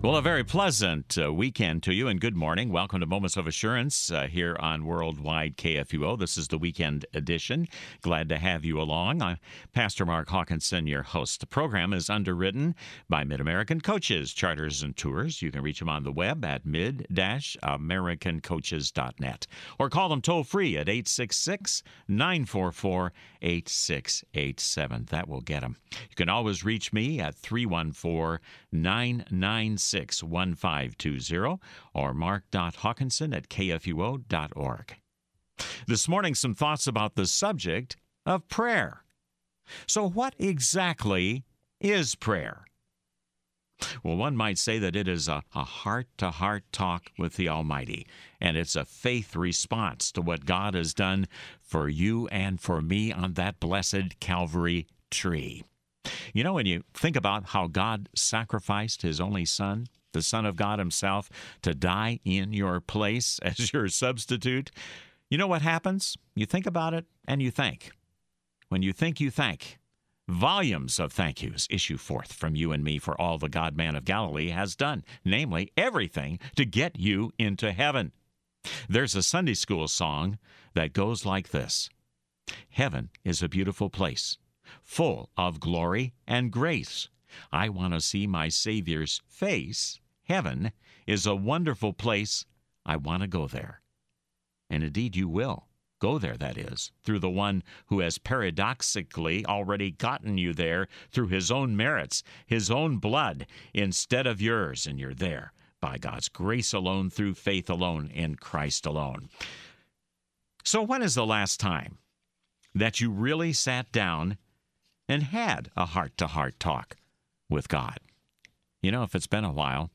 Well, a very pleasant uh, weekend to you and good morning. Welcome to Moments of Assurance uh, here on Worldwide KFUO. This is the weekend edition. Glad to have you along. I'm Pastor Mark Hawkinson, your host. The program is underwritten by Mid American Coaches, Charters, and Tours. You can reach them on the web at mid americancoaches.net or call them toll free at 866 944 8687. That will get them. You can always reach me at 314 996 1520 or mark.hawkinson at kfuo.org. This morning, some thoughts about the subject of prayer. So, what exactly is prayer? Well, one might say that it is a heart to heart talk with the Almighty, and it's a faith response to what God has done for you and for me on that blessed Calvary tree. You know, when you think about how God sacrificed his only son, the Son of God himself, to die in your place as your substitute, you know what happens? You think about it and you thank. When you think, you thank. Volumes of thank yous issue forth from you and me for all the God man of Galilee has done, namely everything to get you into heaven. There's a Sunday school song that goes like this Heaven is a beautiful place full of glory and grace. I want to see my Savior's face. Heaven is a wonderful place. I want to go there. And indeed, you will. Go there, that is, through the one who has paradoxically already gotten you there through his own merits, his own blood, instead of yours, and you're there by God's grace alone, through faith alone, in Christ alone. So, when is the last time that you really sat down and had a heart to heart talk with God. You know, if it's been a while,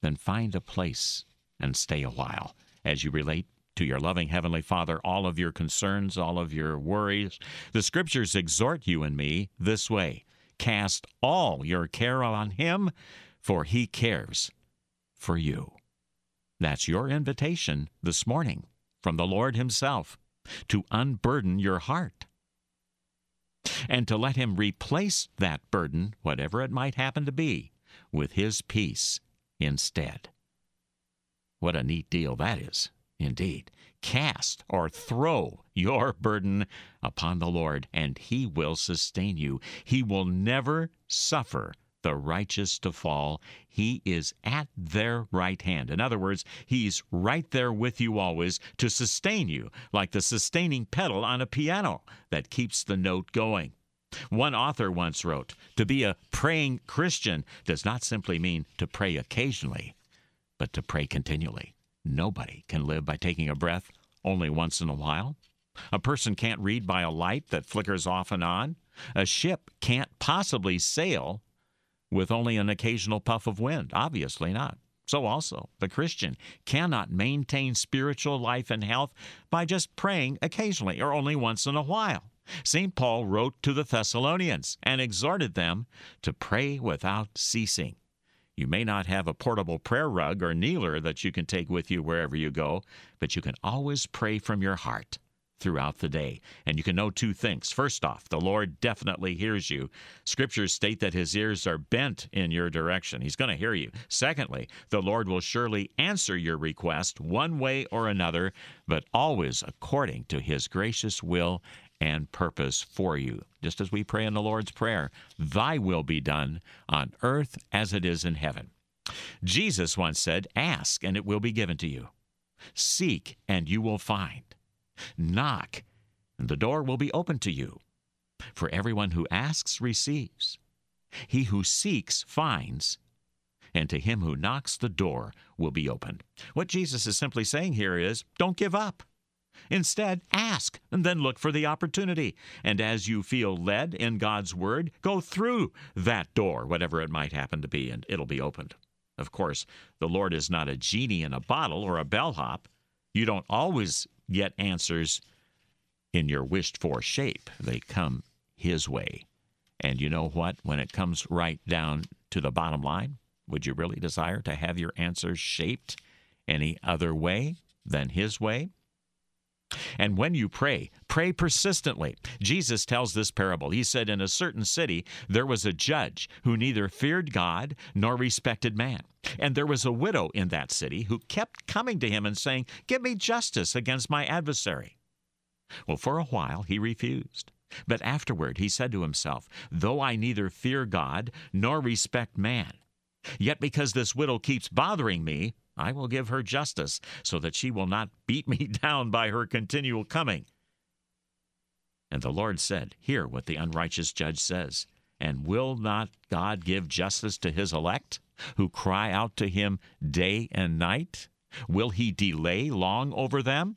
then find a place and stay a while as you relate to your loving Heavenly Father all of your concerns, all of your worries. The Scriptures exhort you and me this way Cast all your care on Him, for He cares for you. That's your invitation this morning from the Lord Himself to unburden your heart and to let Him replace that burden, whatever it might happen to be, with His peace instead. What a neat deal that is, indeed. Cast or throw your burden upon the Lord, and He will sustain you. He will never suffer the righteous to fall. He is at their right hand. In other words, He's right there with you always to sustain you, like the sustaining pedal on a piano that keeps the note going. One author once wrote To be a praying Christian does not simply mean to pray occasionally, but to pray continually. Nobody can live by taking a breath only once in a while. A person can't read by a light that flickers off and on. A ship can't possibly sail with only an occasional puff of wind? Obviously not. So, also, the Christian cannot maintain spiritual life and health by just praying occasionally or only once in a while. St. Paul wrote to the Thessalonians and exhorted them to pray without ceasing. You may not have a portable prayer rug or kneeler that you can take with you wherever you go, but you can always pray from your heart throughout the day. And you can know two things. First off, the Lord definitely hears you. Scriptures state that his ears are bent in your direction. He's going to hear you. Secondly, the Lord will surely answer your request one way or another, but always according to his gracious will and purpose for you. Just as we pray in the Lord's Prayer, Thy will be done on earth as it is in heaven. Jesus once said, Ask, and it will be given to you. Seek, and you will find. Knock, and the door will be opened to you. For everyone who asks receives. He who seeks finds. And to him who knocks, the door will be opened. What Jesus is simply saying here is don't give up. Instead, ask and then look for the opportunity. And as you feel led in God's Word, go through that door, whatever it might happen to be, and it'll be opened. Of course, the Lord is not a genie in a bottle or a bellhop. You don't always get answers in your wished for shape. They come His way. And you know what? When it comes right down to the bottom line, would you really desire to have your answers shaped any other way than His way? And when you pray, pray persistently. Jesus tells this parable. He said, In a certain city, there was a judge who neither feared God nor respected man. And there was a widow in that city who kept coming to him and saying, Give me justice against my adversary. Well, for a while he refused. But afterward he said to himself, Though I neither fear God nor respect man, yet because this widow keeps bothering me, I will give her justice, so that she will not beat me down by her continual coming. And the Lord said, Hear what the unrighteous judge says. And will not God give justice to his elect, who cry out to him day and night? Will he delay long over them?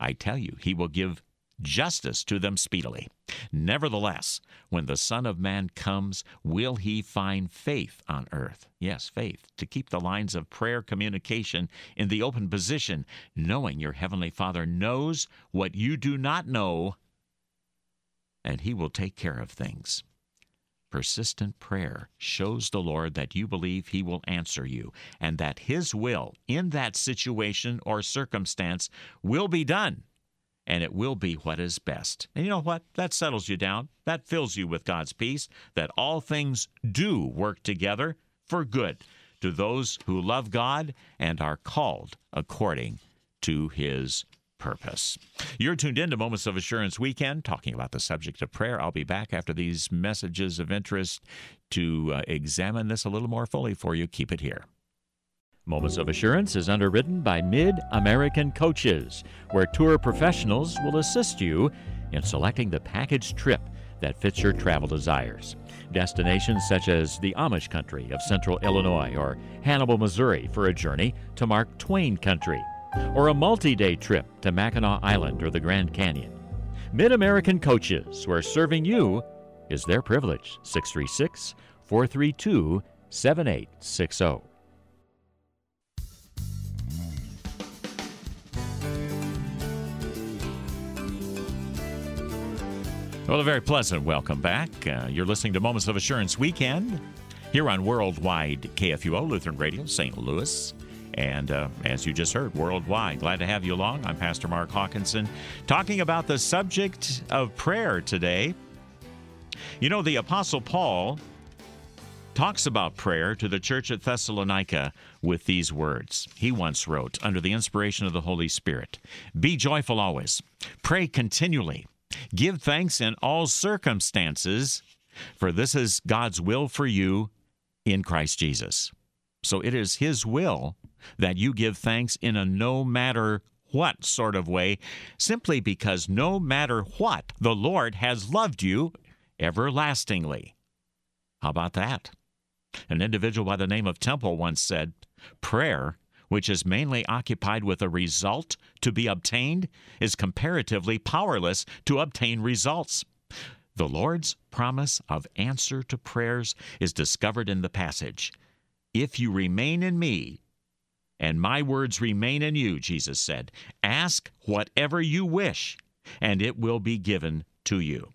I tell you, he will give justice to them speedily. Nevertheless, when the Son of Man comes, will he find faith on earth? Yes, faith, to keep the lines of prayer communication in the open position, knowing your Heavenly Father knows what you do not know, and he will take care of things. Persistent prayer shows the Lord that you believe He will answer you and that His will in that situation or circumstance will be done and it will be what is best. And you know what? That settles you down. That fills you with God's peace, that all things do work together for good to those who love God and are called according to his purpose. You're tuned in to Moments of Assurance Weekend, talking about the subject of prayer. I'll be back after these messages of interest to uh, examine this a little more fully for you. Keep it here. Moments of Assurance is underwritten by Mid American Coaches, where tour professionals will assist you in selecting the package trip that fits your travel desires. Destinations such as the Amish country of central Illinois or Hannibal, Missouri for a journey to Mark Twain country, or a multi day trip to Mackinac Island or the Grand Canyon. Mid American Coaches, where serving you is their privilege. 636 432 7860. Well, a very pleasant welcome back. Uh, you're listening to Moments of Assurance Weekend here on Worldwide KFUO Lutheran Radio, St. Louis. And uh, as you just heard, worldwide. Glad to have you along. I'm Pastor Mark Hawkinson, talking about the subject of prayer today. You know, the Apostle Paul talks about prayer to the church at Thessalonica with these words. He once wrote, under the inspiration of the Holy Spirit Be joyful always, pray continually. Give thanks in all circumstances, for this is God's will for you in Christ Jesus. So it is His will that you give thanks in a no matter what sort of way, simply because no matter what, the Lord has loved you everlastingly. How about that? An individual by the name of Temple once said, Prayer which is mainly occupied with a result to be obtained, is comparatively powerless to obtain results. The Lord's promise of answer to prayers is discovered in the passage. If you remain in me, and my words remain in you, Jesus said, ask whatever you wish, and it will be given to you.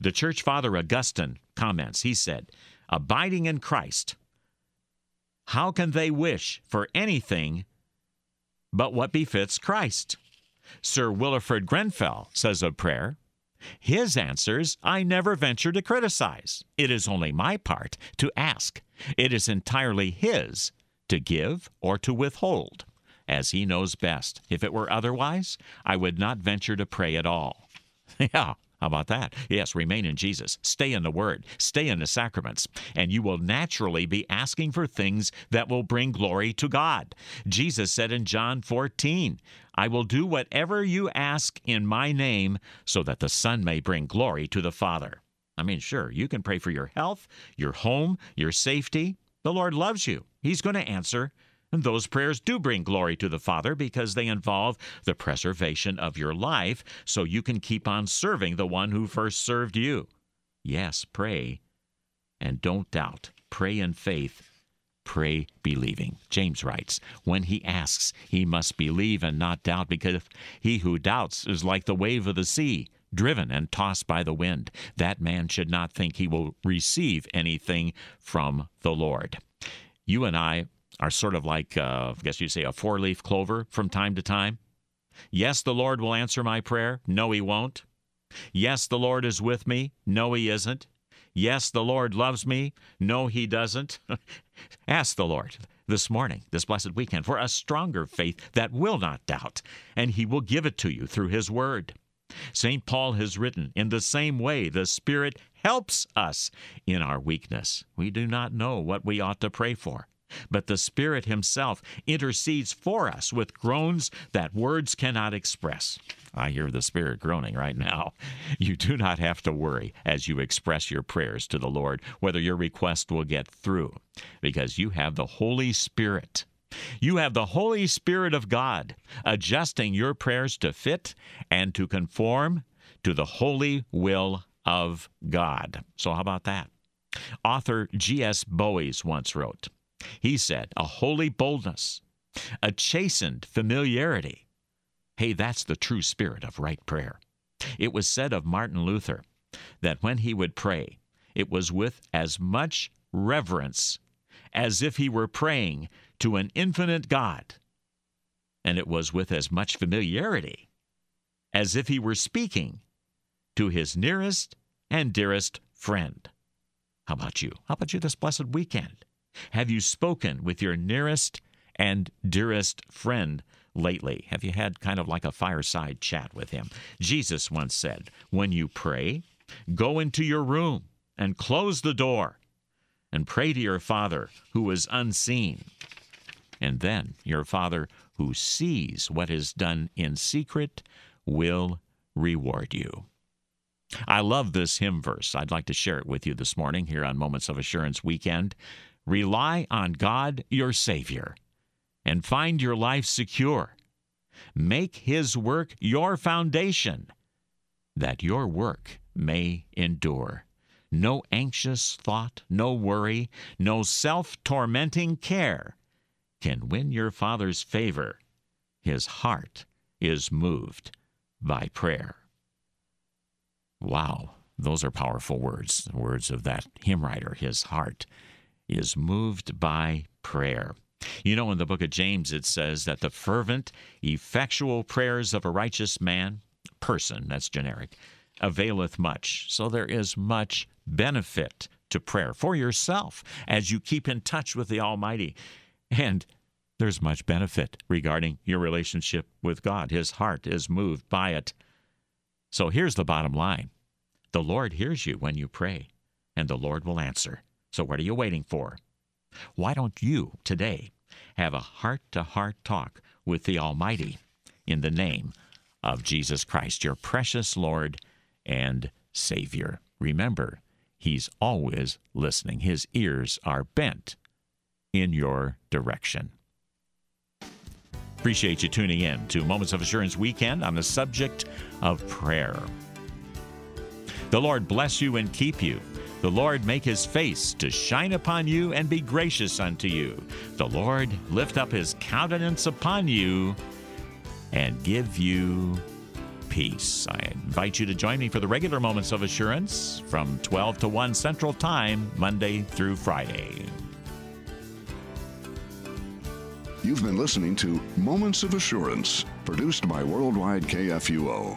The church father Augustine comments, he said, Abiding in Christ how can they wish for anything but what befits Christ? Sir Wilfrid Grenfell says of prayer, his answers I never venture to criticize. It is only my part to ask. It is entirely his to give or to withhold, as he knows best. If it were otherwise, I would not venture to pray at all. yeah, how about that? Yes, remain in Jesus. Stay in the Word. Stay in the sacraments. And you will naturally be asking for things that will bring glory to God. Jesus said in John 14, I will do whatever you ask in my name so that the Son may bring glory to the Father. I mean, sure, you can pray for your health, your home, your safety. The Lord loves you. He's going to answer and those prayers do bring glory to the Father because they involve the preservation of your life so you can keep on serving the one who first served you. Yes, pray and don't doubt. Pray in faith. Pray believing. James writes, when he asks, he must believe and not doubt because he who doubts is like the wave of the sea driven and tossed by the wind. That man should not think he will receive anything from the Lord. You and I are sort of like, uh, I guess you'd say, a four leaf clover from time to time. Yes, the Lord will answer my prayer. No, He won't. Yes, the Lord is with me. No, He isn't. Yes, the Lord loves me. No, He doesn't. Ask the Lord this morning, this blessed weekend, for a stronger faith that will not doubt, and He will give it to you through His Word. St. Paul has written, In the same way, the Spirit helps us in our weakness. We do not know what we ought to pray for, but the Spirit Himself intercedes for us with groans that words cannot express. I hear the Spirit groaning right now. You do not have to worry as you express your prayers to the Lord whether your request will get through, because you have the Holy Spirit. You have the Holy Spirit of God adjusting your prayers to fit and to conform to the holy will of God. So, how about that? Author G.S. Bowes once wrote, he said, a holy boldness, a chastened familiarity. Hey, that's the true spirit of right prayer. It was said of Martin Luther that when he would pray, it was with as much reverence as if he were praying to an infinite God, and it was with as much familiarity as if he were speaking to his nearest and dearest friend. How about you? How about you this blessed weekend? Have you spoken with your nearest and dearest friend lately? Have you had kind of like a fireside chat with him? Jesus once said, When you pray, go into your room and close the door and pray to your Father who is unseen. And then your Father who sees what is done in secret will reward you. I love this hymn verse. I'd like to share it with you this morning here on Moments of Assurance Weekend. Rely on God, your Savior, and find your life secure. Make His work your foundation, that your work may endure. No anxious thought, no worry, no self tormenting care can win your Father's favor. His heart is moved by prayer. Wow, those are powerful words, words of that hymn writer. His heart is moved by prayer. You know, in the book of James, it says that the fervent, effectual prayers of a righteous man, person, that's generic, availeth much. So there is much benefit to prayer for yourself as you keep in touch with the Almighty. And there's much benefit regarding your relationship with God. His heart is moved by it. So here's the bottom line the Lord hears you when you pray, and the Lord will answer. So what are you waiting for? Why don't you today have a heart to heart talk with the Almighty in the name of Jesus Christ, your precious Lord and Savior? Remember, He's always listening, His ears are bent in your direction. Appreciate you tuning in to Moments of Assurance Weekend on the subject of prayer. The Lord bless you and keep you. The Lord make his face to shine upon you and be gracious unto you. The Lord lift up his countenance upon you and give you peace. I invite you to join me for the regular Moments of Assurance from 12 to 1 Central Time, Monday through Friday. You've been listening to Moments of Assurance, produced by Worldwide KFUO.